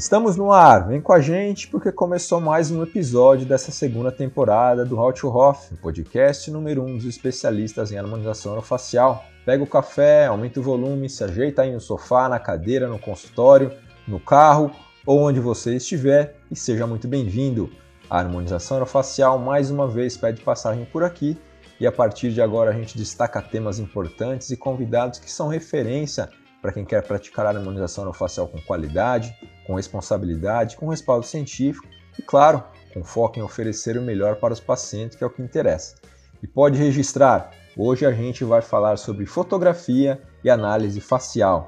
Estamos no ar, vem com a gente porque começou mais um episódio dessa segunda temporada do How to Hoff, podcast número 1 um dos especialistas em harmonização orofacial. Pega o café, aumenta o volume, se ajeita aí no sofá, na cadeira, no consultório, no carro ou onde você estiver e seja muito bem-vindo. A harmonização orofacial mais uma vez pede passagem por aqui e a partir de agora a gente destaca temas importantes e convidados que são referência para quem quer praticar a harmonização orofacial com qualidade, com responsabilidade, com respaldo científico e, claro, com foco em oferecer o melhor para os pacientes, que é o que interessa. E pode registrar, hoje a gente vai falar sobre fotografia e análise facial.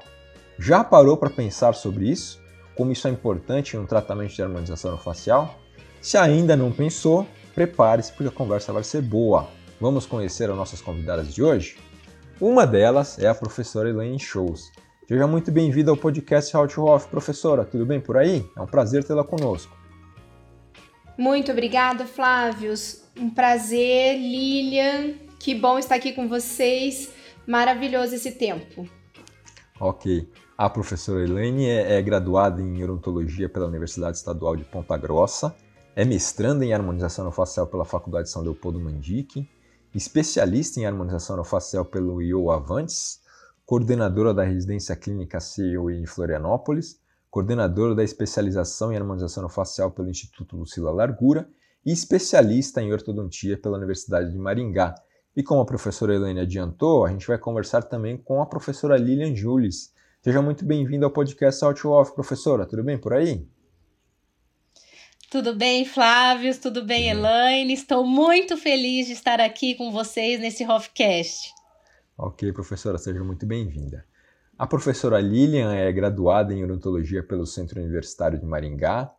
Já parou para pensar sobre isso? Como isso é importante um tratamento de harmonização facial? Se ainda não pensou, prepare-se porque a conversa vai ser boa. Vamos conhecer as nossas convidadas de hoje? Uma delas é a professora Elaine Shows, Seja muito bem-vinda ao podcast How to Off, professora. Tudo bem por aí? É um prazer tê-la conosco. Muito obrigada, Flávios. Um prazer, Lilian. Que bom estar aqui com vocês. Maravilhoso esse tempo. Ok. A professora Elaine é, é graduada em odontologia pela Universidade Estadual de Ponta Grossa, é mestranda em harmonização facial pela Faculdade São Leopoldo Mandique, especialista em harmonização facial pelo IO Avantes coordenadora da residência clínica CEO em Florianópolis, coordenadora da especialização em harmonização facial pelo Instituto Lucila Largura e especialista em ortodontia pela Universidade de Maringá. E como a professora Helene adiantou, a gente vai conversar também com a professora Lilian Jules. Seja muito bem-vinda ao podcast Out Off, professora. Tudo bem por aí? Tudo bem, Flávio? Tudo bem. Elaine? Estou muito feliz de estar aqui com vocês nesse Hofcast. Ok, professora, seja muito bem-vinda. A professora Lilian é graduada em odontologia pelo Centro Universitário de Maringá,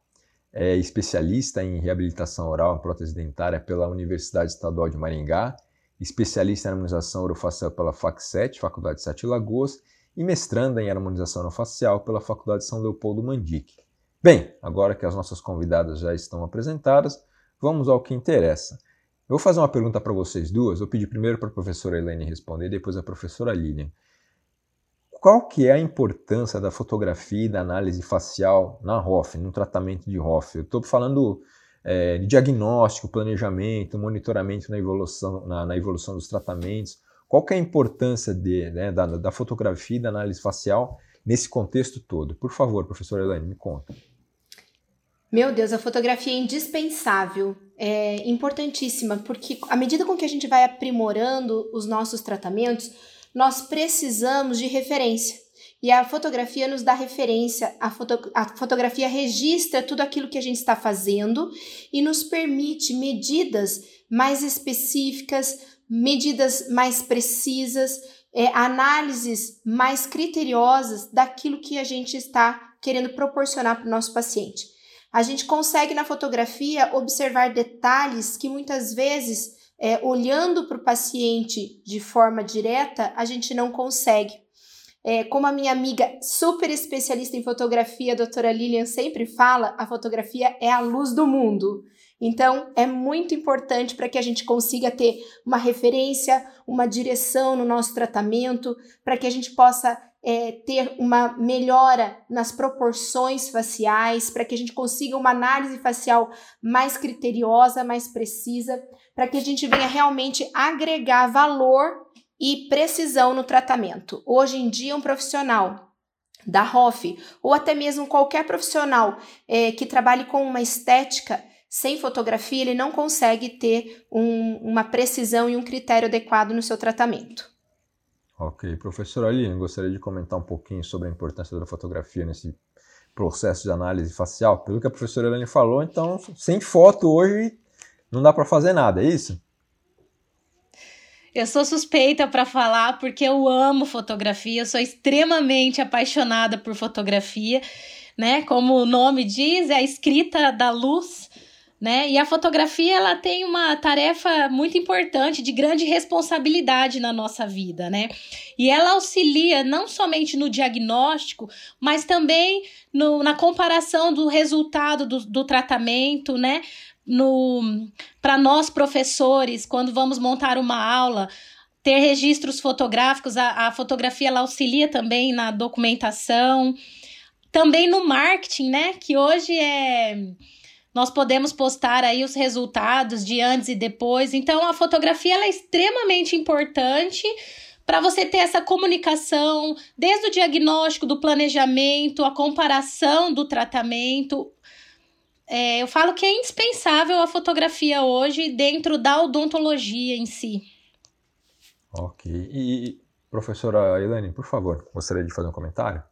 é especialista em reabilitação oral e prótese dentária pela Universidade Estadual de Maringá, especialista em harmonização orofacial pela FAC7, Faculdade de Sete Lagoas, e mestranda em harmonização orofacial pela Faculdade São Leopoldo Mandique. Bem, agora que as nossas convidadas já estão apresentadas, vamos ao que interessa. Eu vou fazer uma pergunta para vocês duas. Vou pedir primeiro para a professora Helene responder, depois a professora Lilian. Qual que é a importância da fotografia e da análise facial na ROF, no tratamento de ROF? Eu estou falando é, de diagnóstico, planejamento, monitoramento na evolução, na, na evolução dos tratamentos. Qual que é a importância de, né, da, da fotografia e da análise facial nesse contexto todo? Por favor, professora Helene, me conta. Meu Deus, a fotografia é indispensável, é importantíssima, porque à medida com que a gente vai aprimorando os nossos tratamentos, nós precisamos de referência. E a fotografia nos dá referência, a, foto, a fotografia registra tudo aquilo que a gente está fazendo e nos permite medidas mais específicas, medidas mais precisas, é, análises mais criteriosas daquilo que a gente está querendo proporcionar para o nosso paciente. A gente consegue na fotografia observar detalhes que muitas vezes, é, olhando para o paciente de forma direta, a gente não consegue. É, como a minha amiga super especialista em fotografia, a doutora Lilian, sempre fala, a fotografia é a luz do mundo. Então, é muito importante para que a gente consiga ter uma referência, uma direção no nosso tratamento, para que a gente possa é, ter uma melhora nas proporções faciais, para que a gente consiga uma análise facial mais criteriosa, mais precisa, para que a gente venha realmente agregar valor e precisão no tratamento. Hoje em dia, um profissional da ROF, ou até mesmo qualquer profissional é, que trabalhe com uma estética, sem fotografia, ele não consegue ter um, uma precisão e um critério adequado no seu tratamento. Ok, professor Aline, gostaria de comentar um pouquinho sobre a importância da fotografia nesse processo de análise facial. Pelo que a professora Aline falou, então, sem foto hoje não dá para fazer nada, é isso? Eu sou suspeita para falar porque eu amo fotografia, eu sou extremamente apaixonada por fotografia, né? Como o nome diz, é a escrita da luz né? E a fotografia ela tem uma tarefa muito importante, de grande responsabilidade na nossa vida, né? E ela auxilia não somente no diagnóstico, mas também no, na comparação do resultado do, do tratamento, né? No para nós professores, quando vamos montar uma aula, ter registros fotográficos, a, a fotografia ela auxilia também na documentação também no marketing, né? Que hoje é nós podemos postar aí os resultados de antes e depois. Então, a fotografia é extremamente importante para você ter essa comunicação, desde o diagnóstico, do planejamento, a comparação do tratamento. É, eu falo que é indispensável a fotografia hoje dentro da odontologia em si. Ok. E, professora Elaine, por favor, gostaria de fazer um comentário?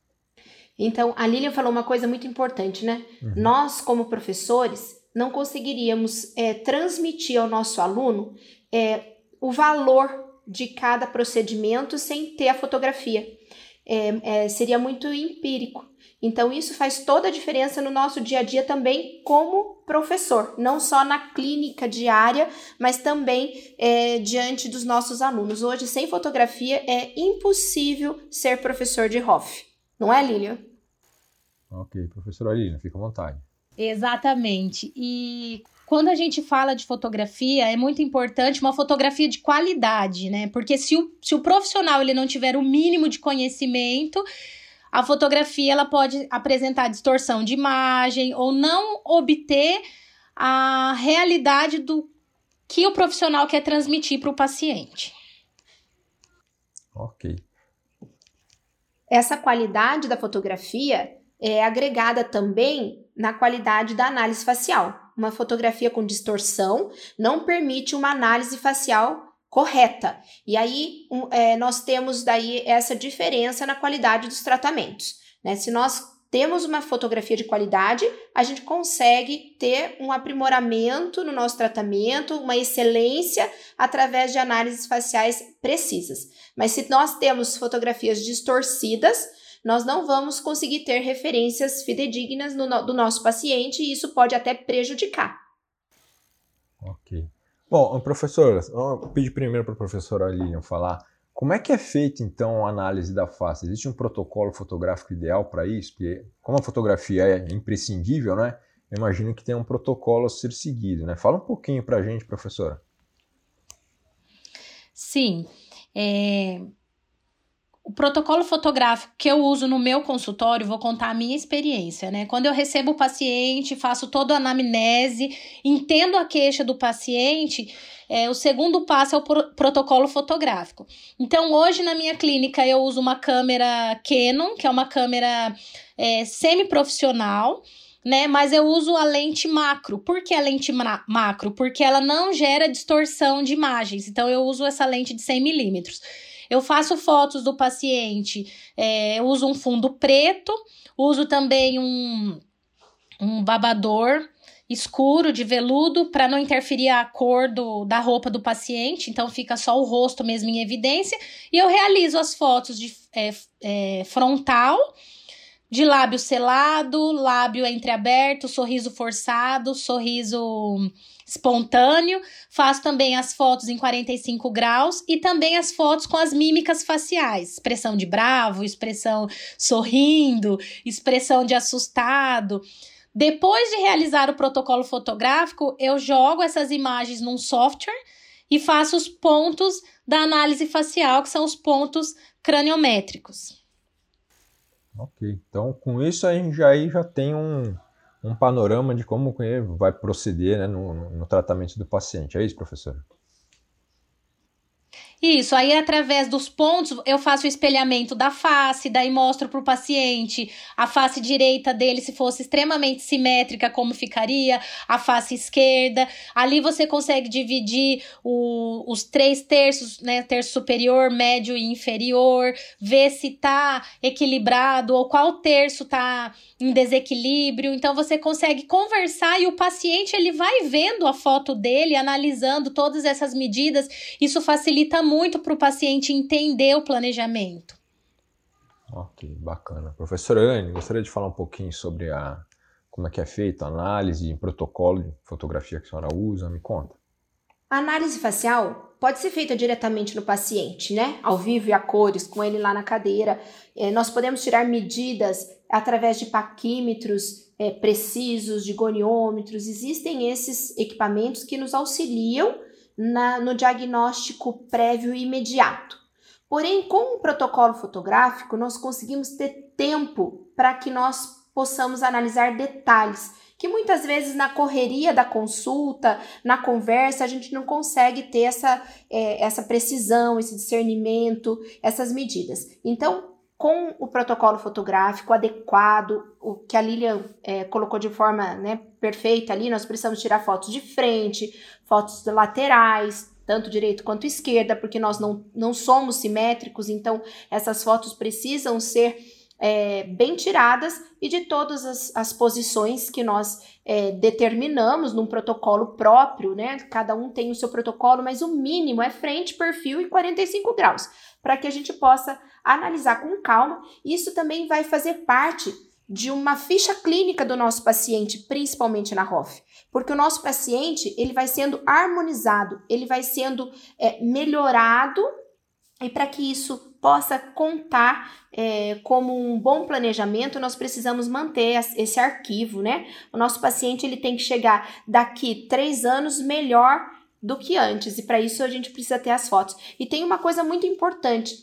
Então, a Lilian falou uma coisa muito importante, né? Uhum. Nós, como professores, não conseguiríamos é, transmitir ao nosso aluno é, o valor de cada procedimento sem ter a fotografia. É, é, seria muito empírico. Então, isso faz toda a diferença no nosso dia a dia também como professor, não só na clínica diária, mas também é, diante dos nossos alunos. Hoje, sem fotografia, é impossível ser professor de Hoff. Não é, Lilian? Ok, professora Lilian, fica à vontade. Exatamente. E quando a gente fala de fotografia, é muito importante uma fotografia de qualidade, né? Porque se o, se o profissional ele não tiver o mínimo de conhecimento, a fotografia ela pode apresentar distorção de imagem ou não obter a realidade do que o profissional quer transmitir para o paciente. Ok. Essa qualidade da fotografia é agregada também na qualidade da análise facial. Uma fotografia com distorção não permite uma análise facial correta. E aí um, é, nós temos daí essa diferença na qualidade dos tratamentos. Né? Se nós temos uma fotografia de qualidade, a gente consegue ter um aprimoramento no nosso tratamento, uma excelência através de análises faciais precisas. Mas se nós temos fotografias distorcidas, nós não vamos conseguir ter referências fidedignas no, do nosso paciente e isso pode até prejudicar. Ok. Bom, professor, eu pedi primeiro para a professora Lilian falar como é que é feita então a análise da face. Existe um protocolo fotográfico ideal para isso? Porque como a fotografia é imprescindível, né? Eu imagino que tem um protocolo a ser seguido, né? Fala um pouquinho para a gente, professora. Sim. É, o protocolo fotográfico que eu uso no meu consultório, vou contar a minha experiência, né? Quando eu recebo o paciente, faço toda a anamnese, entendo a queixa do paciente, é, o segundo passo é o pro protocolo fotográfico. Então, hoje na minha clínica, eu uso uma câmera Canon, que é uma câmera é, semi-profissional, né? Mas eu uso a lente macro. Por que a lente macro? Porque ela não gera distorção de imagens. Então, eu uso essa lente de 100 milímetros. Eu faço fotos do paciente, é, uso um fundo preto, uso também um, um babador escuro de veludo para não interferir a cor do, da roupa do paciente, então fica só o rosto mesmo em evidência. E eu realizo as fotos de é, é, frontal, de lábio selado, lábio entreaberto, sorriso forçado, sorriso espontâneo. Faço também as fotos em 45 graus e também as fotos com as mímicas faciais, expressão de bravo, expressão sorrindo, expressão de assustado. Depois de realizar o protocolo fotográfico, eu jogo essas imagens num software e faço os pontos da análise facial, que são os pontos craniométricos. Ok, então com isso a gente já, já tem um, um panorama de como vai proceder né, no, no tratamento do paciente. É isso, professor? Isso, aí através dos pontos eu faço o espelhamento da face, daí mostro para o paciente a face direita dele se fosse extremamente simétrica, como ficaria, a face esquerda. Ali você consegue dividir o, os três terços, né? Terço superior, médio e inferior, ver se tá equilibrado ou qual terço tá em desequilíbrio. Então você consegue conversar e o paciente ele vai vendo a foto dele, analisando todas essas medidas. Isso facilita muito muito para o paciente entender o planejamento. Ok, bacana. Professora Anne, gostaria de falar um pouquinho sobre a, como é que é feita a análise e protocolo de fotografia que a senhora usa, me conta. A análise facial pode ser feita diretamente no paciente, né? Ao vivo e a cores, com ele lá na cadeira. É, nós podemos tirar medidas através de paquímetros é, precisos, de goniômetros. Existem esses equipamentos que nos auxiliam na, no diagnóstico prévio e imediato. Porém, com o protocolo fotográfico, nós conseguimos ter tempo para que nós possamos analisar detalhes que muitas vezes na correria da consulta, na conversa, a gente não consegue ter essa, é, essa precisão, esse discernimento, essas medidas. Então, com o protocolo fotográfico adequado, o que a Lilian é, colocou de forma né, perfeita ali, nós precisamos tirar fotos de frente, fotos laterais, tanto direito quanto esquerda, porque nós não, não somos simétricos, então essas fotos precisam ser é, bem tiradas e de todas as, as posições que nós é, determinamos num protocolo próprio, né? Cada um tem o seu protocolo, mas o mínimo é frente, perfil e 45 graus, para que a gente possa analisar com calma. Isso também vai fazer parte de uma ficha clínica do nosso paciente, principalmente na ROF, porque o nosso paciente ele vai sendo harmonizado, ele vai sendo é, melhorado e para que isso possa contar é, como um bom planejamento, nós precisamos manter esse arquivo, né? O nosso paciente ele tem que chegar daqui três anos melhor do que antes, e para isso a gente precisa ter as fotos. E tem uma coisa muito importante: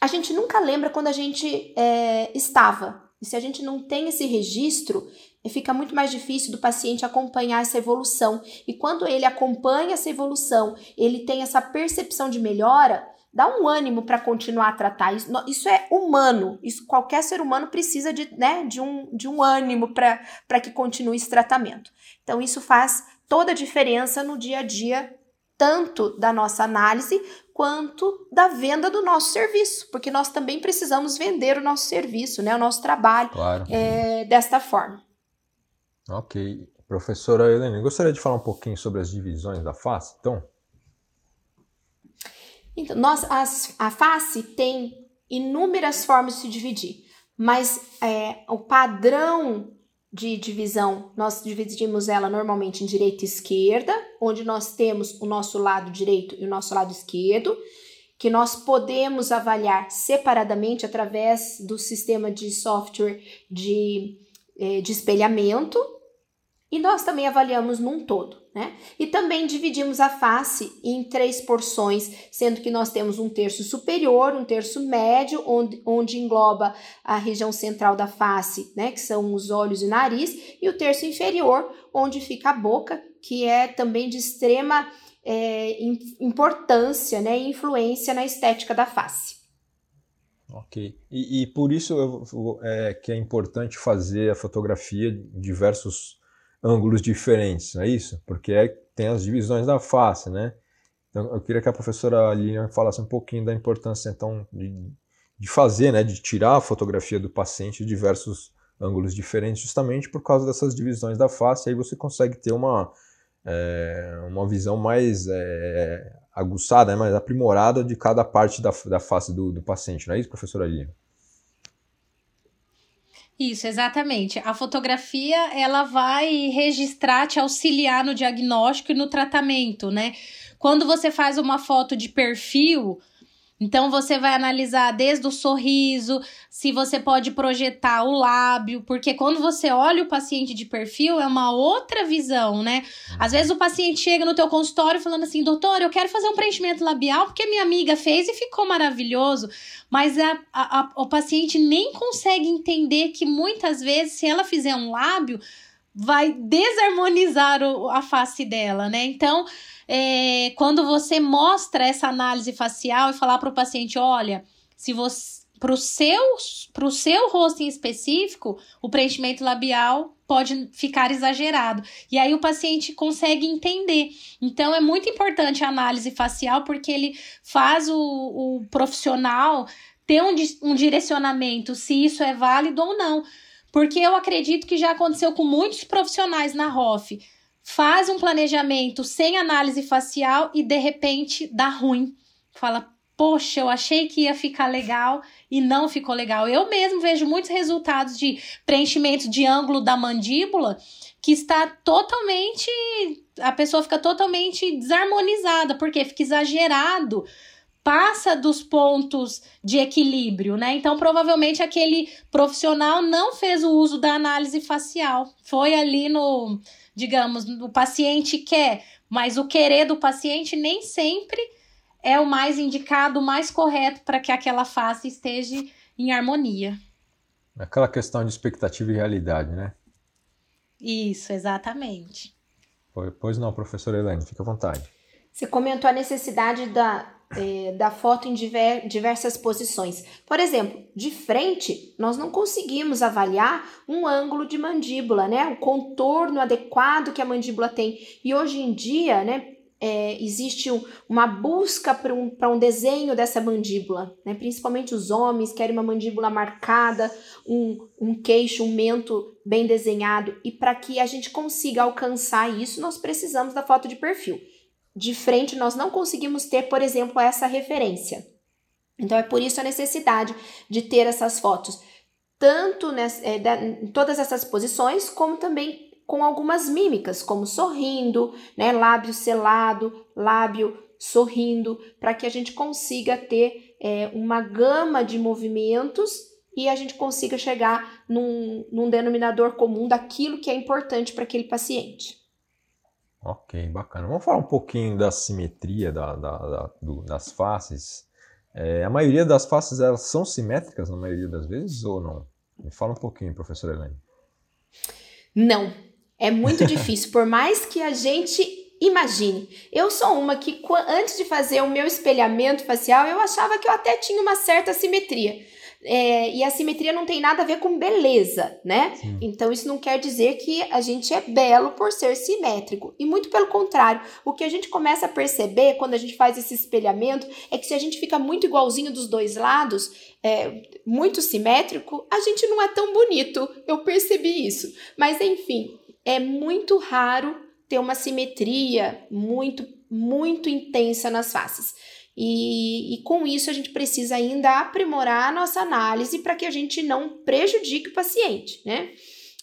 a gente nunca lembra quando a gente é, estava. E se a gente não tem esse registro, fica muito mais difícil do paciente acompanhar essa evolução. E quando ele acompanha essa evolução, ele tem essa percepção de melhora, dá um ânimo para continuar a tratar. Isso, isso é humano. Isso qualquer ser humano precisa de, né, de, um, de um ânimo para que continue esse tratamento. Então, isso faz toda a diferença no dia a dia, tanto da nossa análise quanto da venda do nosso serviço, porque nós também precisamos vender o nosso serviço, né, o nosso trabalho claro. é, desta forma. Ok. Professora Helene, gostaria de falar um pouquinho sobre as divisões da face, então? Então, nós, as, a face tem inúmeras formas de se dividir, mas é, o padrão de divisão, nós dividimos ela normalmente em direita e esquerda, onde nós temos o nosso lado direito e o nosso lado esquerdo, que nós podemos avaliar separadamente através do sistema de software de, é, de espelhamento, e nós também avaliamos num todo, né? E também dividimos a face em três porções, sendo que nós temos um terço superior, um terço médio, onde, onde engloba a região central da face, né? Que são os olhos e nariz, e o terço inferior, onde fica a boca, que é também de extrema é, importância, né? E influência na estética da face. Ok. E, e por isso eu, é, que é importante fazer a fotografia de diversos ângulos diferentes, não é isso? Porque é, tem as divisões da face, né? Então, eu queria que a professora Lilian falasse um pouquinho da importância, então, de, de fazer, né, de tirar a fotografia do paciente de diversos ângulos diferentes, justamente por causa dessas divisões da face, aí você consegue ter uma, é, uma visão mais é, aguçada, né, mais aprimorada de cada parte da, da face do, do paciente, não é isso, professora Lilian? Isso, exatamente. A fotografia, ela vai registrar, te auxiliar no diagnóstico e no tratamento, né? Quando você faz uma foto de perfil, então você vai analisar desde o sorriso, se você pode projetar o lábio, porque quando você olha o paciente de perfil é uma outra visão, né? Às vezes o paciente chega no teu consultório falando assim: "Doutor, eu quero fazer um preenchimento labial porque minha amiga fez e ficou maravilhoso", mas a, a, a, o paciente nem consegue entender que muitas vezes se ela fizer um lábio vai desarmonizar o, a face dela, né? Então, é, quando você mostra essa análise facial e falar para o paciente, olha, se você para o seu, seu rosto em específico, o preenchimento labial pode ficar exagerado. E aí o paciente consegue entender. Então é muito importante a análise facial, porque ele faz o, o profissional ter um, um direcionamento se isso é válido ou não. Porque eu acredito que já aconteceu com muitos profissionais na ROF faz um planejamento sem análise facial e de repente dá ruim. Fala, poxa, eu achei que ia ficar legal e não ficou legal. Eu mesmo vejo muitos resultados de preenchimento de ângulo da mandíbula que está totalmente. A pessoa fica totalmente desarmonizada, porque fica exagerado passa dos pontos de equilíbrio, né? Então, provavelmente aquele profissional não fez o uso da análise facial. Foi ali no digamos, o paciente quer, mas o querer do paciente nem sempre é o mais indicado, o mais correto para que aquela face esteja em harmonia. Aquela questão de expectativa e realidade, né? Isso, exatamente. Pois não, professora Helene, fica à vontade. Você comentou a necessidade da, é, da foto em diver, diversas posições. Por exemplo, de frente, nós não conseguimos avaliar um ângulo de mandíbula, né? O contorno adequado que a mandíbula tem. E hoje em dia, né, é, existe um, uma busca para um, um desenho dessa mandíbula, né? principalmente os homens querem uma mandíbula marcada, um, um queixo, um mento bem desenhado, e para que a gente consiga alcançar isso, nós precisamos da foto de perfil. De frente, nós não conseguimos ter, por exemplo, essa referência. Então, é por isso a necessidade de ter essas fotos, tanto nessa, é, da, em todas essas posições, como também com algumas mímicas, como sorrindo, né, lábio selado, lábio sorrindo, para que a gente consiga ter é, uma gama de movimentos e a gente consiga chegar num, num denominador comum daquilo que é importante para aquele paciente. Ok, bacana. Vamos falar um pouquinho da simetria da, da, da do, das faces. É, a maioria das faces elas são simétricas na maioria das vezes ou não? Me fala um pouquinho, professora Helene. Não, é muito difícil, por mais que a gente imagine. Eu sou uma que antes de fazer o meu espelhamento facial, eu achava que eu até tinha uma certa simetria. É, e a simetria não tem nada a ver com beleza, né? Sim. Então isso não quer dizer que a gente é belo por ser simétrico. E muito pelo contrário, o que a gente começa a perceber quando a gente faz esse espelhamento é que se a gente fica muito igualzinho dos dois lados, é, muito simétrico, a gente não é tão bonito. Eu percebi isso. Mas enfim, é muito raro ter uma simetria muito, muito intensa nas faces. E, e, com isso a gente precisa ainda aprimorar a nossa análise para que a gente não prejudique o paciente, né?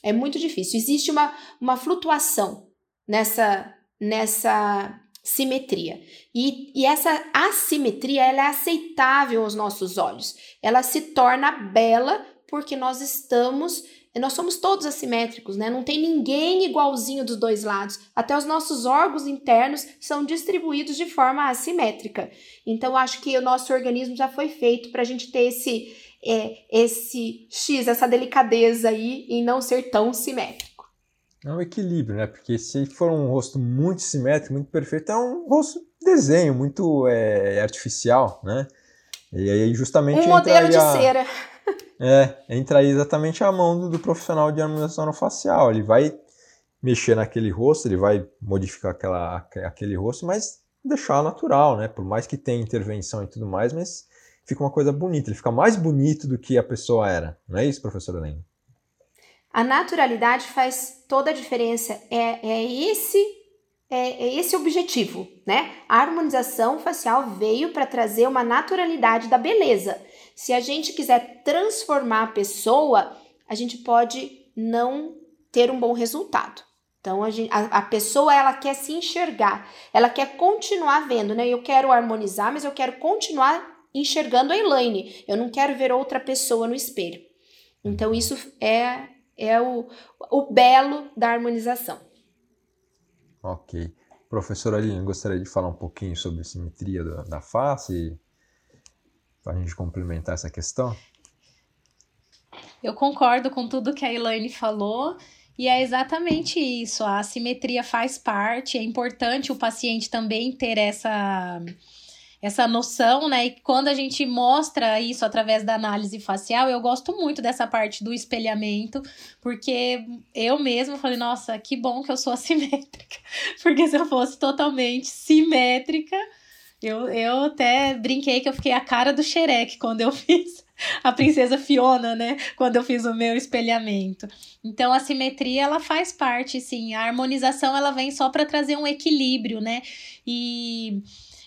É muito difícil. Existe uma, uma flutuação nessa, nessa simetria. E, e essa assimetria ela é aceitável aos nossos olhos. Ela se torna bela porque nós estamos nós somos todos assimétricos, né? Não tem ninguém igualzinho dos dois lados. Até os nossos órgãos internos são distribuídos de forma assimétrica. Então, acho que o nosso organismo já foi feito para a gente ter esse, é, esse X, essa delicadeza aí em não ser tão simétrico. É um equilíbrio, né? Porque se for um rosto muito simétrico, muito perfeito, é um rosto desenho, muito é, artificial, né? E aí justamente. Um modelo de a... cera. É, entra aí exatamente a mão do, do profissional de harmonização facial. Ele vai mexer naquele rosto, ele vai modificar aquela, aquele rosto, mas deixar natural, né? Por mais que tenha intervenção e tudo mais, mas fica uma coisa bonita. Ele fica mais bonito do que a pessoa era. Não é isso, professora Helena? A naturalidade faz toda a diferença. É, é esse é, é esse o objetivo, né? A harmonização facial veio para trazer uma naturalidade da beleza. Se a gente quiser transformar a pessoa, a gente pode não ter um bom resultado. Então, a, gente, a, a, pessoa, ela quer se enxergar, ela quer continuar vendo, né? Eu quero harmonizar, mas eu quero continuar enxergando a Elaine. Eu não quero ver outra pessoa no espelho. Então, isso é, é o, o belo da harmonização. Ok. Professora Aline, gostaria de falar um pouquinho sobre simetria da, da face para a gente complementar essa questão? Eu concordo com tudo que a Elaine falou. E é exatamente isso. A assimetria faz parte. É importante o paciente também ter essa essa noção, né? E quando a gente mostra isso através da análise facial, eu gosto muito dessa parte do espelhamento, porque eu mesma falei, nossa, que bom que eu sou assimétrica. Porque se eu fosse totalmente simétrica, eu, eu até brinquei que eu fiquei a cara do Xerec quando eu fiz a princesa Fiona, né? Quando eu fiz o meu espelhamento. Então a simetria ela faz parte, sim. A harmonização ela vem só para trazer um equilíbrio, né? E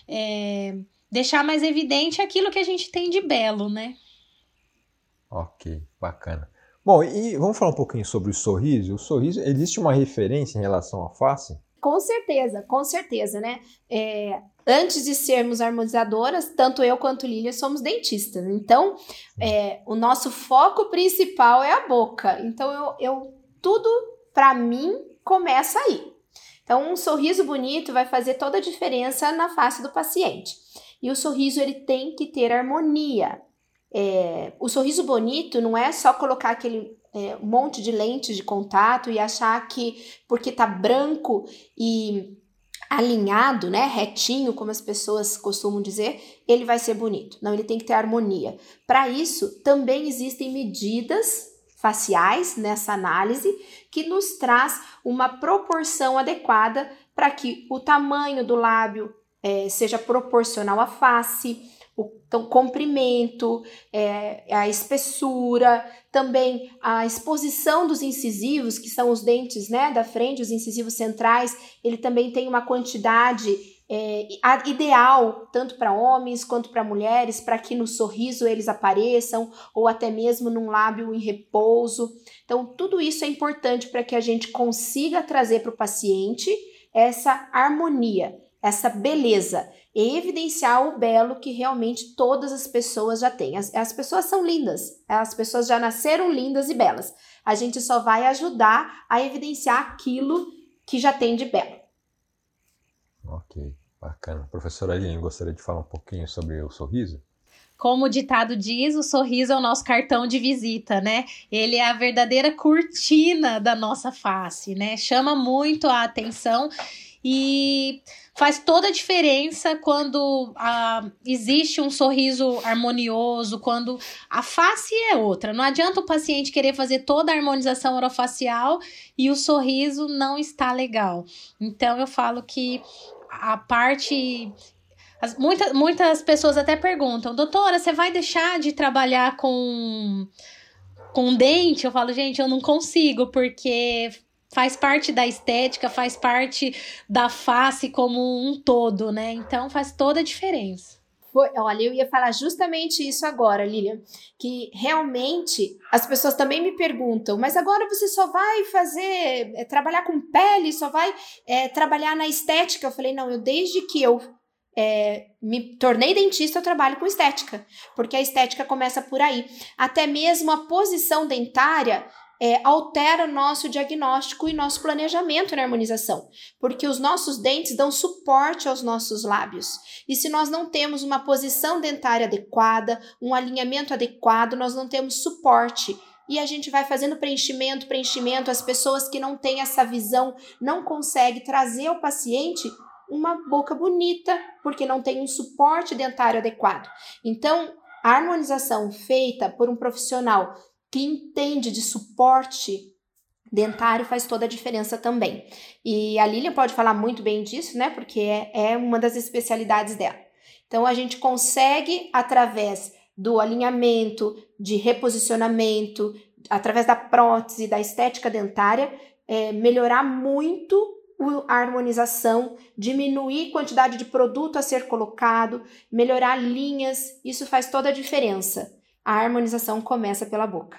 é, deixar mais evidente aquilo que a gente tem de belo, né? Ok, bacana. Bom, e vamos falar um pouquinho sobre o sorriso. O sorriso, existe uma referência em relação à face? Com certeza, com certeza, né? É, antes de sermos harmonizadoras, tanto eu quanto Lilia somos dentistas. Então, é, o nosso foco principal é a boca. Então, eu, eu tudo para mim começa aí. Então, um sorriso bonito vai fazer toda a diferença na face do paciente. E o sorriso ele tem que ter harmonia. É, o sorriso bonito não é só colocar aquele é, monte de lentes de contato e achar que porque tá branco e alinhado, né, retinho, como as pessoas costumam dizer, ele vai ser bonito. Não, ele tem que ter harmonia. Para isso, também existem medidas faciais nessa análise que nos traz uma proporção adequada para que o tamanho do lábio é, seja proporcional à face, o então, comprimento, é, a espessura, também a exposição dos incisivos, que são os dentes né, da frente, os incisivos centrais, ele também tem uma quantidade é, ideal, tanto para homens quanto para mulheres, para que no sorriso eles apareçam, ou até mesmo num lábio em repouso. Então, tudo isso é importante para que a gente consiga trazer para o paciente essa harmonia, essa beleza e evidenciar o belo que realmente todas as pessoas já têm. As, as pessoas são lindas, as pessoas já nasceram lindas e belas. A gente só vai ajudar a evidenciar aquilo que já tem de belo. Ok, bacana. Professora Aline, gostaria de falar um pouquinho sobre o sorriso? Como o ditado diz, o sorriso é o nosso cartão de visita, né? Ele é a verdadeira cortina da nossa face, né? Chama muito a atenção e faz toda a diferença quando ah, existe um sorriso harmonioso, quando a face é outra. Não adianta o paciente querer fazer toda a harmonização orofacial e o sorriso não está legal. Então eu falo que a parte as, muita, muitas pessoas até perguntam, doutora, você vai deixar de trabalhar com, com dente? Eu falo, gente, eu não consigo, porque faz parte da estética, faz parte da face como um todo, né? Então faz toda a diferença. Olha, eu ia falar justamente isso agora, Lilian, que realmente as pessoas também me perguntam, mas agora você só vai fazer, é, trabalhar com pele, só vai é, trabalhar na estética? Eu falei, não, eu desde que eu é, me tornei dentista, eu trabalho com estética, porque a estética começa por aí. Até mesmo a posição dentária é, altera nosso diagnóstico e nosso planejamento na harmonização, porque os nossos dentes dão suporte aos nossos lábios. E se nós não temos uma posição dentária adequada, um alinhamento adequado, nós não temos suporte. E a gente vai fazendo preenchimento, preenchimento. As pessoas que não têm essa visão não conseguem trazer ao paciente uma boca bonita, porque não tem um suporte dentário adequado. Então, a harmonização feita por um profissional que entende de suporte dentário faz toda a diferença também. E a Lilian pode falar muito bem disso, né? Porque é, é uma das especialidades dela. Então a gente consegue, através do alinhamento, de reposicionamento, através da prótese, da estética dentária, é, melhorar muito a harmonização, diminuir quantidade de produto a ser colocado, melhorar linhas, isso faz toda a diferença a harmonização começa pela boca.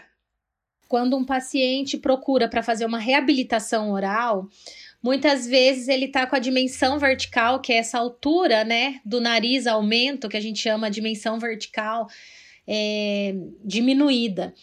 Quando um paciente procura para fazer uma reabilitação oral, muitas vezes ele está com a dimensão vertical, que é essa altura, né, do nariz aumento, que a gente chama dimensão vertical, é, diminuída.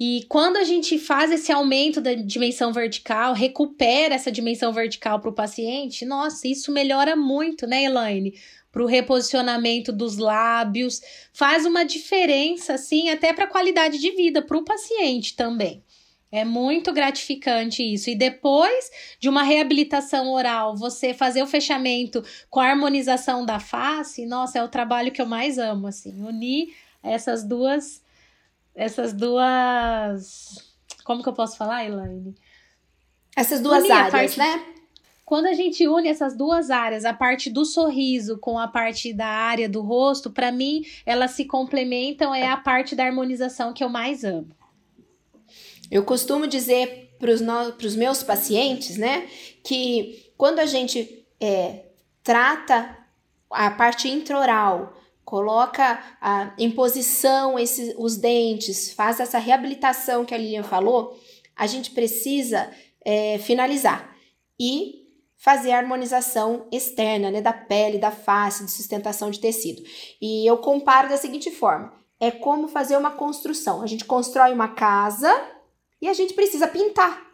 E quando a gente faz esse aumento da dimensão vertical, recupera essa dimensão vertical para o paciente, nossa, isso melhora muito, né, Elaine? Para o reposicionamento dos lábios, faz uma diferença, assim, até para a qualidade de vida para o paciente também. É muito gratificante isso. E depois de uma reabilitação oral, você fazer o fechamento com a harmonização da face, nossa, é o trabalho que eu mais amo, assim, unir essas duas essas duas como que eu posso falar, Elaine? Essas duas unir áreas, parte... né? Quando a gente une essas duas áreas, a parte do sorriso com a parte da área do rosto, para mim elas se complementam, é a parte da harmonização que eu mais amo. Eu costumo dizer para os meus pacientes, né, que quando a gente é, trata a parte intraoral, coloca a, em posição esses, os dentes, faz essa reabilitação que a Lilian falou, a gente precisa é, finalizar. E fazer a harmonização externa, né, da pele, da face, de sustentação de tecido. E eu comparo da seguinte forma: é como fazer uma construção. A gente constrói uma casa e a gente precisa pintar,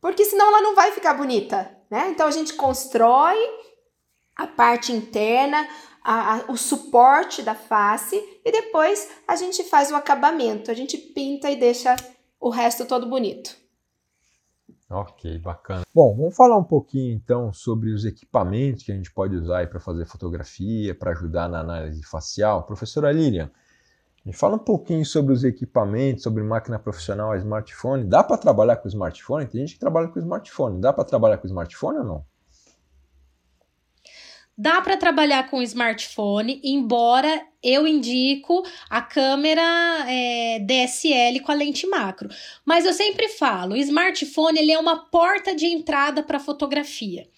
porque senão ela não vai ficar bonita, né? Então a gente constrói a parte interna, a, a, o suporte da face e depois a gente faz o acabamento. A gente pinta e deixa o resto todo bonito. Ok, bacana. Bom, vamos falar um pouquinho então sobre os equipamentos que a gente pode usar para fazer fotografia, para ajudar na análise facial. Professora Lilian, me fala um pouquinho sobre os equipamentos, sobre máquina profissional, smartphone. Dá para trabalhar com smartphone? Tem gente que trabalha com smartphone. Dá para trabalhar com smartphone ou não? Dá para trabalhar com smartphone, embora eu indico a câmera é, DSL com a lente macro. Mas eu sempre falo, o smartphone ele é uma porta de entrada para fotografia.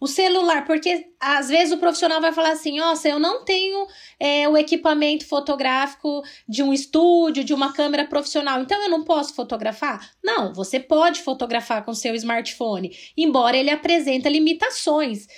O celular, porque às vezes o profissional vai falar assim: nossa, eu não tenho é, o equipamento fotográfico de um estúdio, de uma câmera profissional, então eu não posso fotografar? Não, você pode fotografar com seu smartphone, embora ele apresente limitações.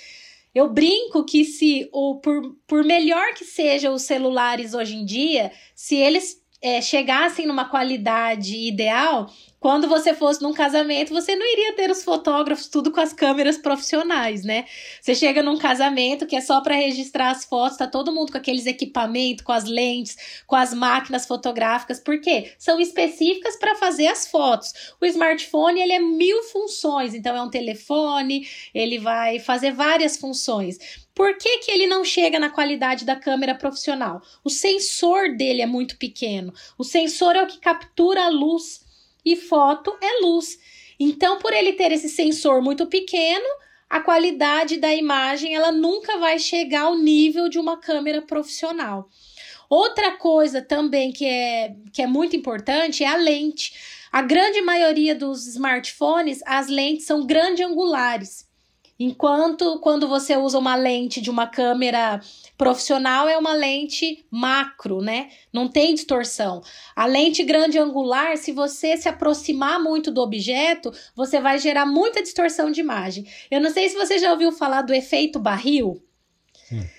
Eu brinco que se o por, por melhor que sejam os celulares hoje em dia, se eles é, chegassem numa qualidade ideal, quando você fosse num casamento, você não iria ter os fotógrafos tudo com as câmeras profissionais, né? Você chega num casamento que é só para registrar as fotos, tá todo mundo com aqueles equipamentos, com as lentes, com as máquinas fotográficas, porque são específicas para fazer as fotos. O smartphone, ele é mil funções, então é um telefone, ele vai fazer várias funções. Por que, que ele não chega na qualidade da câmera profissional? O sensor dele é muito pequeno. O sensor é o que captura a luz e foto é luz. Então, por ele ter esse sensor muito pequeno, a qualidade da imagem ela nunca vai chegar ao nível de uma câmera profissional. Outra coisa também que é, que é muito importante é a lente. A grande maioria dos smartphones, as lentes são grande angulares. Enquanto quando você usa uma lente de uma câmera profissional é uma lente macro, né? Não tem distorção. A lente grande angular, se você se aproximar muito do objeto, você vai gerar muita distorção de imagem. Eu não sei se você já ouviu falar do efeito barril. Sim.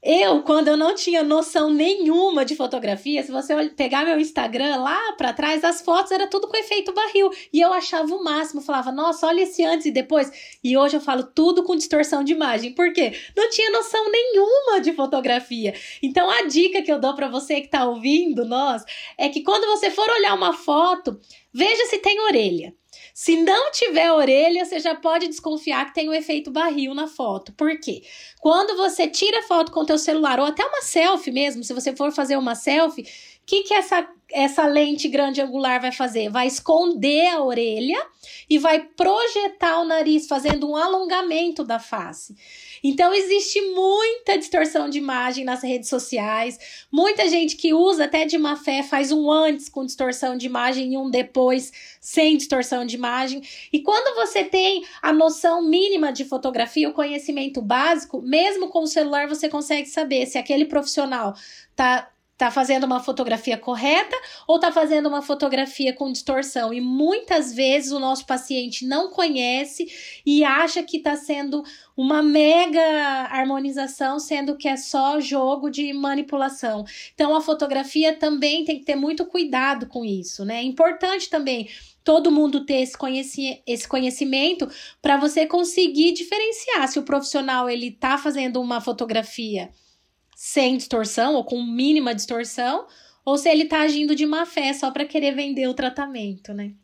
Eu, quando eu não tinha noção nenhuma de fotografia, se você pegar meu Instagram lá para trás, as fotos era tudo com efeito barril. E eu achava o máximo, falava, nossa, olha esse antes e depois. E hoje eu falo tudo com distorção de imagem. Por quê? Não tinha noção nenhuma de fotografia. Então a dica que eu dou para você que tá ouvindo nós é que quando você for olhar uma foto, veja se tem orelha. Se não tiver orelha, você já pode desconfiar que tem o um efeito barril na foto. Por quê? Quando você tira foto com o teu celular, ou até uma selfie mesmo, se você for fazer uma selfie, o que, que essa, essa lente grande angular vai fazer? Vai esconder a orelha e vai projetar o nariz, fazendo um alongamento da face. Então existe muita distorção de imagem nas redes sociais, muita gente que usa até de má fé faz um antes com distorção de imagem e um depois sem distorção de imagem. E quando você tem a noção mínima de fotografia, o conhecimento básico, mesmo com o celular você consegue saber se aquele profissional tá tá fazendo uma fotografia correta ou tá fazendo uma fotografia com distorção. E muitas vezes o nosso paciente não conhece e acha que tá sendo uma mega harmonização, sendo que é só jogo de manipulação. Então a fotografia também tem que ter muito cuidado com isso, né? É importante também todo mundo ter esse, conheci esse conhecimento para você conseguir diferenciar se o profissional ele tá fazendo uma fotografia sem distorção ou com mínima distorção, ou se ele está agindo de má fé só para querer vender o tratamento, né?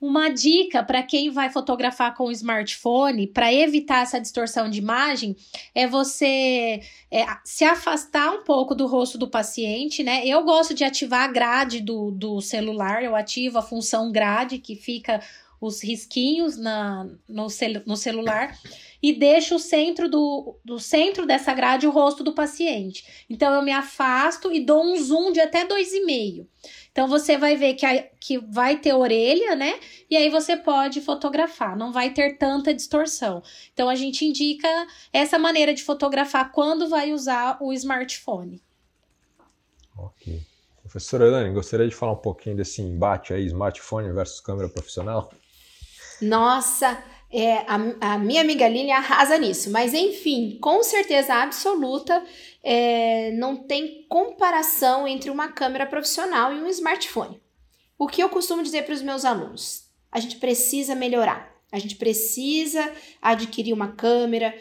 Uma dica para quem vai fotografar com o smartphone para evitar essa distorção de imagem é você é, se afastar um pouco do rosto do paciente, né? Eu gosto de ativar a grade do, do celular, eu ativo a função grade que fica os risquinhos na, no, cel, no celular e deixo o centro do, do centro dessa grade o rosto do paciente. Então eu me afasto e dou um zoom de até 2,5. Então você vai ver que, a, que vai ter orelha, né? E aí você pode fotografar, não vai ter tanta distorção. Então a gente indica essa maneira de fotografar quando vai usar o smartphone. Ok. Professora Elane, gostaria de falar um pouquinho desse embate aí, smartphone versus câmera profissional? Nossa, é, a, a, minha amiga Lili arrasa nisso, mas enfim, com certeza absoluta, é, não tem comparação entre uma câmera profissional e um smartphone. O que eu costumo dizer para os meus alunos? A gente precisa melhorar, a gente precisa adquirir uma câmera,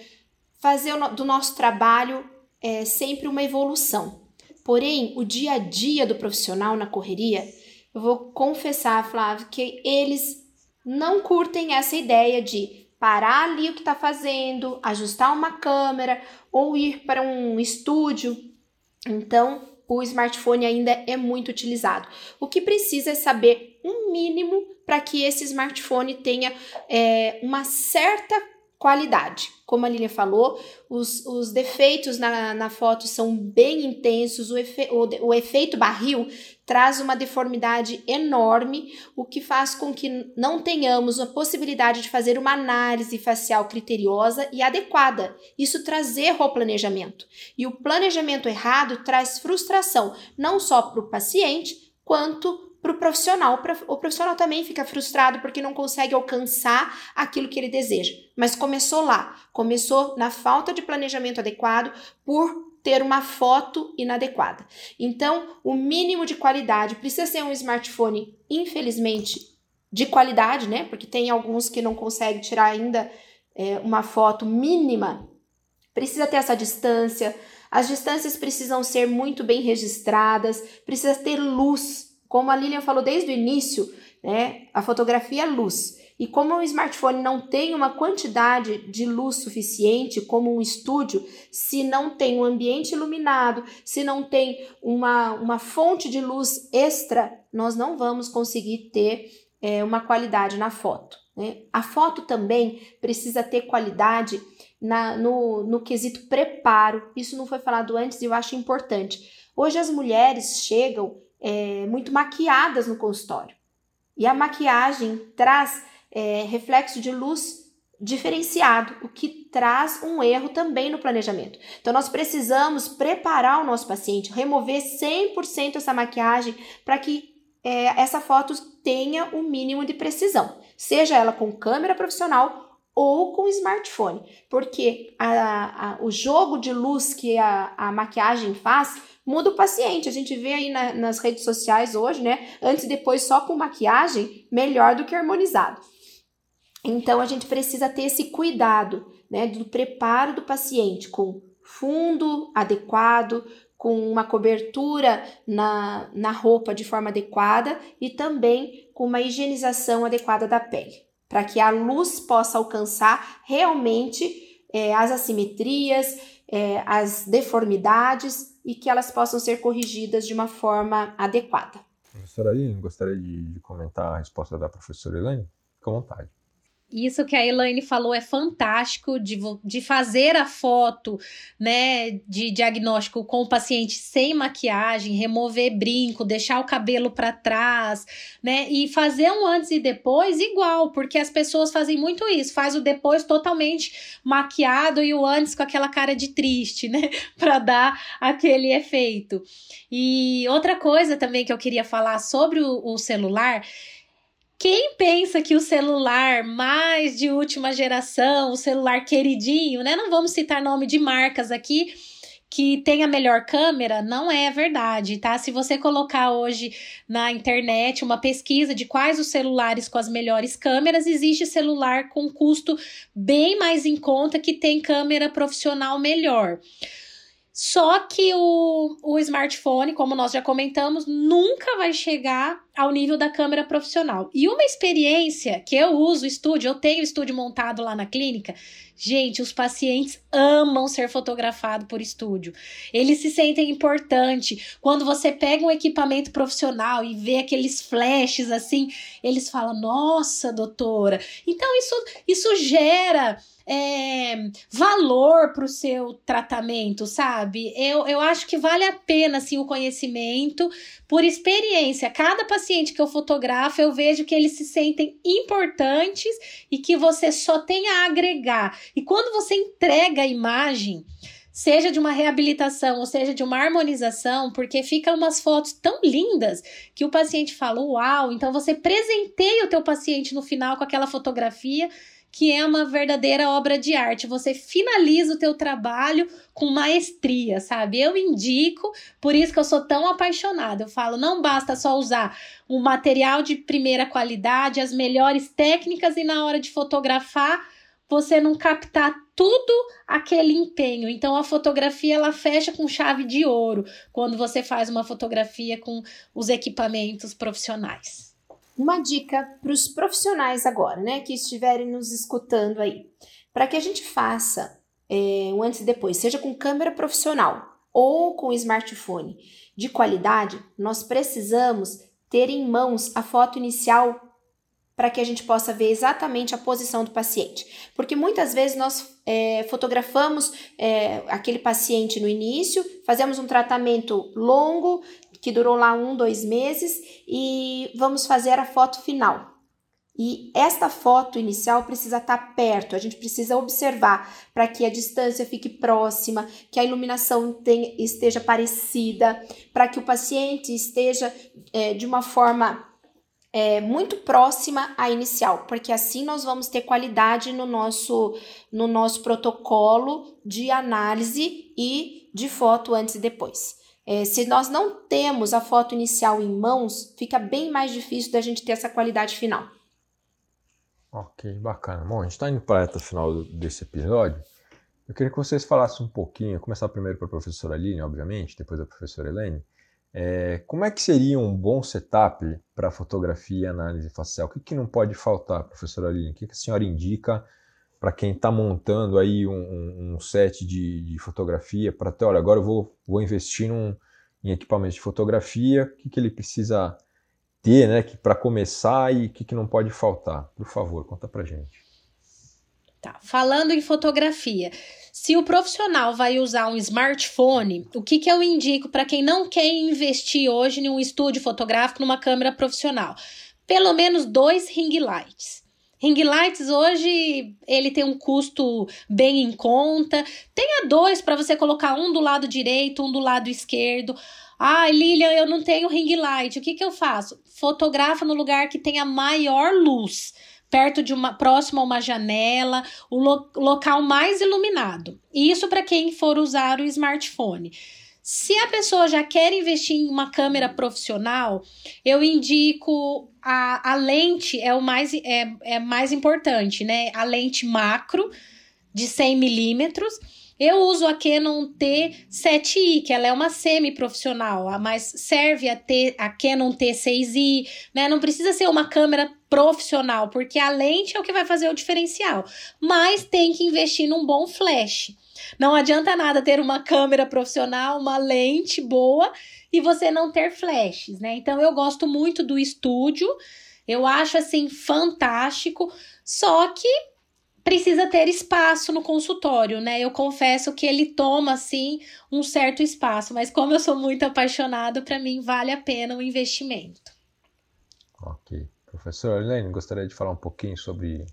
fazer do nosso trabalho é sempre uma evolução. Porém, o dia a dia do profissional na correria, eu vou confessar, Flávio, que eles não curtem essa ideia de parar ali o que está fazendo, ajustar uma câmera ou ir para um estúdio. Então, o smartphone ainda é muito utilizado. O que precisa é saber um mínimo para que esse smartphone tenha é, uma certa qualidade. Como a Lilian falou, os, os defeitos na, na foto são bem intensos, o, efe, o, o efeito barril traz uma deformidade enorme, o que faz com que não tenhamos a possibilidade de fazer uma análise facial criteriosa e adequada. Isso traz erro ao planejamento. E o planejamento errado traz frustração, não só para o paciente, quanto para o profissional. O profissional também fica frustrado porque não consegue alcançar aquilo que ele deseja. Mas começou lá, começou na falta de planejamento adequado por ter uma foto inadequada. Então, o mínimo de qualidade precisa ser um smartphone, infelizmente, de qualidade, né? Porque tem alguns que não conseguem tirar ainda é, uma foto mínima. Precisa ter essa distância. As distâncias precisam ser muito bem registradas, precisa ter luz como a Lilian falou desde o início, né, a fotografia é luz. E como o smartphone não tem uma quantidade de luz suficiente, como um estúdio, se não tem um ambiente iluminado, se não tem uma, uma fonte de luz extra, nós não vamos conseguir ter é, uma qualidade na foto. Né? A foto também precisa ter qualidade na, no, no quesito preparo. Isso não foi falado antes e eu acho importante. Hoje as mulheres chegam é, muito maquiadas no consultório. E a maquiagem traz é, reflexo de luz diferenciado, o que traz um erro também no planejamento. Então, nós precisamos preparar o nosso paciente, remover 100% essa maquiagem para que é, essa foto tenha o um mínimo de precisão, seja ela com câmera profissional ou com smartphone, porque a, a, o jogo de luz que a, a maquiagem faz muda o paciente. A gente vê aí na, nas redes sociais hoje, né? Antes e depois só com maquiagem, melhor do que harmonizado. Então a gente precisa ter esse cuidado, né, do preparo do paciente com fundo adequado, com uma cobertura na, na roupa de forma adequada e também com uma higienização adequada da pele, para que a luz possa alcançar realmente é, as assimetrias, é, as deformidades e que elas possam ser corrigidas de uma forma adequada. Professora Aline, gostaria de, de comentar a resposta da professora Elaine? Fique à vontade. Isso que a Elaine falou é fantástico de, de fazer a foto, né, de diagnóstico com o paciente sem maquiagem, remover brinco, deixar o cabelo para trás, né, e fazer um antes e depois igual, porque as pessoas fazem muito isso, faz o depois totalmente maquiado e o antes com aquela cara de triste, né, para dar aquele efeito. E outra coisa também que eu queria falar sobre o, o celular quem pensa que o celular mais de última geração, o celular queridinho, né? Não vamos citar nome de marcas aqui, que tem a melhor câmera, não é verdade, tá? Se você colocar hoje na internet uma pesquisa de quais os celulares com as melhores câmeras, existe celular com custo bem mais em conta que tem câmera profissional melhor. Só que o, o smartphone, como nós já comentamos, nunca vai chegar ao nível da câmera profissional. E uma experiência que eu uso estúdio, eu tenho estúdio montado lá na clínica. Gente, os pacientes amam ser fotografados por estúdio. Eles se sentem importante. Quando você pega um equipamento profissional e vê aqueles flashes assim, eles falam: "Nossa, doutora". Então isso isso gera é, valor para o seu tratamento, sabe? Eu, eu acho que vale a pena assim, o conhecimento por experiência. Cada paciente que eu fotografo, eu vejo que eles se sentem importantes e que você só tem a agregar. E quando você entrega a imagem, seja de uma reabilitação ou seja de uma harmonização, porque ficam umas fotos tão lindas que o paciente fala: "Uau!". Então você presenteia o teu paciente no final com aquela fotografia que é uma verdadeira obra de arte. Você finaliza o teu trabalho com maestria, sabe? Eu indico, por isso que eu sou tão apaixonada. Eu falo, não basta só usar um material de primeira qualidade, as melhores técnicas e na hora de fotografar você não captar tudo aquele empenho. Então a fotografia ela fecha com chave de ouro quando você faz uma fotografia com os equipamentos profissionais. Uma dica para os profissionais agora, né, que estiverem nos escutando aí, para que a gente faça é, um antes e depois, seja com câmera profissional ou com smartphone de qualidade, nós precisamos ter em mãos a foto inicial para que a gente possa ver exatamente a posição do paciente. Porque muitas vezes nós é, fotografamos é, aquele paciente no início, fazemos um tratamento longo, que durou lá um, dois meses, e vamos fazer a foto final. E esta foto inicial precisa estar perto, a gente precisa observar para que a distância fique próxima, que a iluminação tenha, esteja parecida, para que o paciente esteja é, de uma forma é, muito próxima à inicial, porque assim nós vamos ter qualidade no nosso, no nosso protocolo de análise e de foto antes e depois. É, se nós não temos a foto inicial em mãos, fica bem mais difícil da gente ter essa qualidade final. Ok, bacana. Bom, a gente está indo para a reta final desse episódio. Eu queria que vocês falassem um pouquinho, começar primeiro para a professora Aline, obviamente, depois da professora Helene. É, como é que seria um bom setup para fotografia e análise facial? O que, que não pode faltar, professora Aline? O que, que a senhora indica para quem está montando aí um, um set de, de fotografia para até, olha, agora eu vou, vou investir num, em equipamentos de fotografia, o que, que ele precisa ter, né, para começar e o que, que não pode faltar? Por favor, conta para gente. Tá. Falando em fotografia, se o profissional vai usar um smartphone, o que, que eu indico para quem não quer investir hoje em um estúdio fotográfico numa câmera profissional? Pelo menos dois ring lights. Ring lights hoje ele tem um custo bem em conta. Tenha dois para você colocar um do lado direito, um do lado esquerdo. Ah, Lilian, eu não tenho ring light. O que, que eu faço? Fotografa no lugar que tenha maior luz, perto de uma próximo a uma janela, o lo, local mais iluminado. Isso para quem for usar o smartphone. Se a pessoa já quer investir em uma câmera profissional, eu indico a, a lente é o mais é, é mais importante, né? A lente macro de 100 milímetros eu uso a Canon T7i, que ela é uma semi-profissional, mas serve a, T, a Canon T6i, né? Não precisa ser uma câmera profissional, porque a lente é o que vai fazer o diferencial. Mas tem que investir num bom flash. Não adianta nada ter uma câmera profissional, uma lente boa e você não ter flashes, né? Então eu gosto muito do estúdio. Eu acho assim fantástico, só que precisa ter espaço no consultório, né? Eu confesso que ele toma assim um certo espaço, mas como eu sou muito apaixonado, para mim vale a pena o investimento. Ok. Professor Helene, gostaria de falar um pouquinho sobre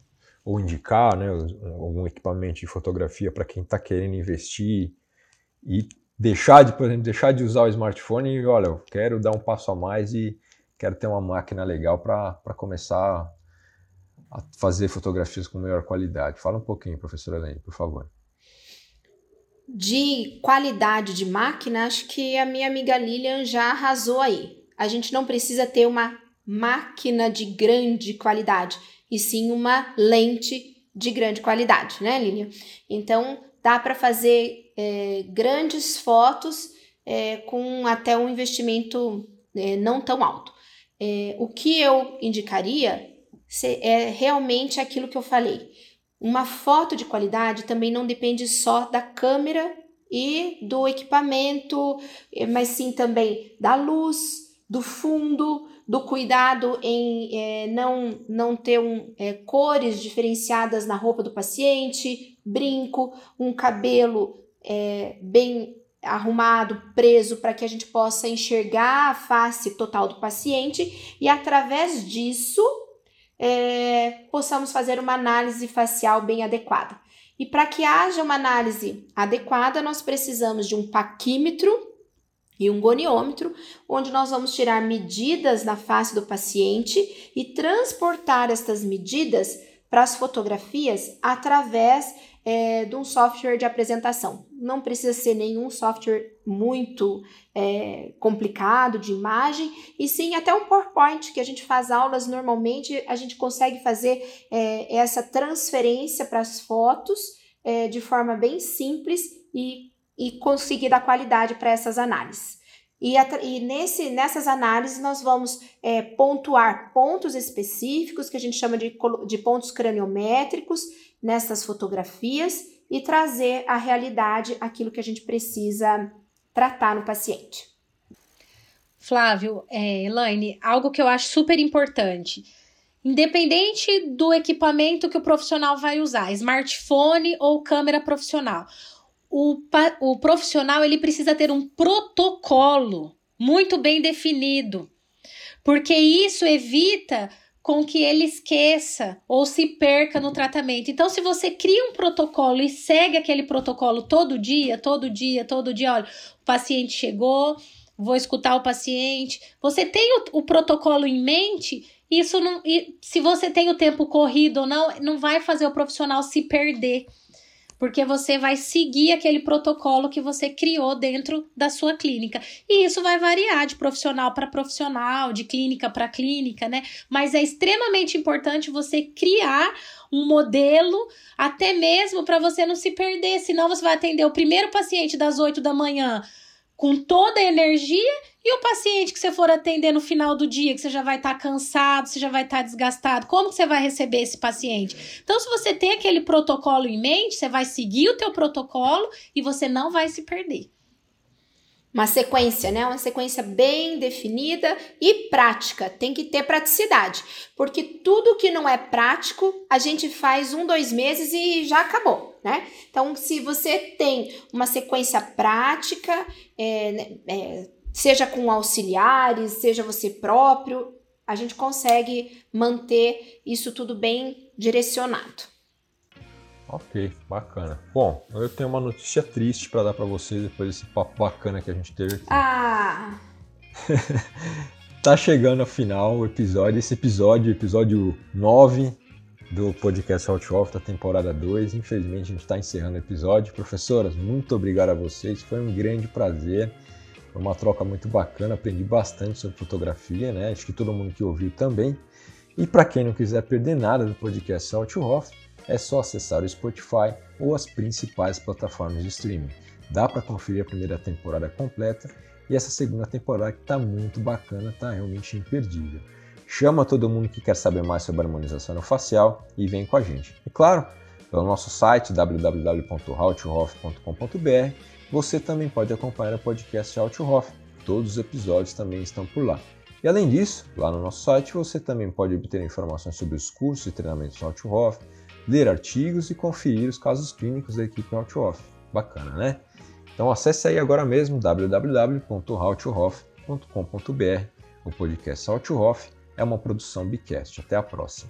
ou indicar, né, algum equipamento de fotografia para quem está querendo investir e deixar de, por exemplo, deixar de usar o smartphone e, olha, eu quero dar um passo a mais e quero ter uma máquina legal para começar a fazer fotografias com melhor qualidade. Fala um pouquinho, professora Helene, por favor. De qualidade de máquina, acho que a minha amiga Lilian já arrasou aí. A gente não precisa ter uma máquina de grande qualidade, e sim uma lente de grande qualidade, né, Lilian? Então, dá para fazer é, grandes fotos é, com até um investimento é, não tão alto. É, o que eu indicaria é realmente aquilo que eu falei. Uma foto de qualidade também não depende só da câmera e do equipamento, eh, mas sim também da luz, do fundo, do cuidado em é, não, não ter um, é, cores diferenciadas na roupa do paciente, brinco, um cabelo é, bem arrumado, preso, para que a gente possa enxergar a face total do paciente e através disso é, possamos fazer uma análise facial bem adequada. E para que haja uma análise adequada, nós precisamos de um paquímetro e um goniômetro, onde nós vamos tirar medidas na face do paciente e transportar estas medidas para as fotografias através é, de um software de apresentação. Não precisa ser nenhum software muito é, complicado de imagem, e sim até um PowerPoint que a gente faz aulas normalmente, a gente consegue fazer é, essa transferência para as fotos é, de forma bem simples e, e conseguir dar qualidade para essas análises. E, e, nesse, nessas análises nós vamos é, pontuar pontos específicos, que a gente chama de, de pontos craniométricos, nessas fotografias e trazer a realidade aquilo que a gente precisa tratar no paciente. Flávio, é, Elaine, algo que eu acho super importante. Independente do equipamento que o profissional vai usar, smartphone ou câmera profissional, o, o profissional ele precisa ter um protocolo muito bem definido, porque isso evita com que ele esqueça ou se perca no tratamento. Então, se você cria um protocolo e segue aquele protocolo todo dia, todo dia, todo dia, olha, o paciente chegou, vou escutar o paciente. Você tem o, o protocolo em mente, isso não. E se você tem o tempo corrido ou não, não vai fazer o profissional se perder. Porque você vai seguir aquele protocolo que você criou dentro da sua clínica. E isso vai variar de profissional para profissional, de clínica para clínica, né? Mas é extremamente importante você criar um modelo, até mesmo para você não se perder. Senão você vai atender o primeiro paciente das 8 da manhã com toda a energia e o paciente que você for atender no final do dia, que você já vai estar tá cansado, você já vai estar tá desgastado, como que você vai receber esse paciente? Então, se você tem aquele protocolo em mente, você vai seguir o teu protocolo e você não vai se perder uma sequência, né? Uma sequência bem definida e prática. Tem que ter praticidade, porque tudo que não é prático a gente faz um, dois meses e já acabou, né? Então, se você tem uma sequência prática, é, né, é, seja com auxiliares, seja você próprio, a gente consegue manter isso tudo bem direcionado. Ok, bacana. Bom, eu tenho uma notícia triste para dar para vocês depois desse papo bacana que a gente teve aqui. Ah! tá chegando ao final o episódio, esse episódio, episódio 9 do podcast Out Off da temporada 2. Infelizmente a gente está encerrando o episódio. Professoras, muito obrigado a vocês, foi um grande prazer. Foi uma troca muito bacana, aprendi bastante sobre fotografia, né? Acho que todo mundo que ouviu também. E para quem não quiser perder nada do podcast Out Off, é só acessar o Spotify ou as principais plataformas de streaming. Dá para conferir a primeira temporada completa e essa segunda temporada que está muito bacana, está realmente imperdível. Chama todo mundo que quer saber mais sobre harmonização facial e vem com a gente. E claro, pelo nosso site www.howtohoff.com.br você também pode acompanhar o podcast How Todos os episódios também estão por lá. E além disso, lá no nosso site você também pode obter informações sobre os cursos e treinamentos How ler artigos e conferir os casos clínicos da equipe Outhoff. Bacana, né? Então acesse aí agora mesmo www.howtohoff.com.br. O podcast Outhoff é uma produção Bicast. Até a próxima.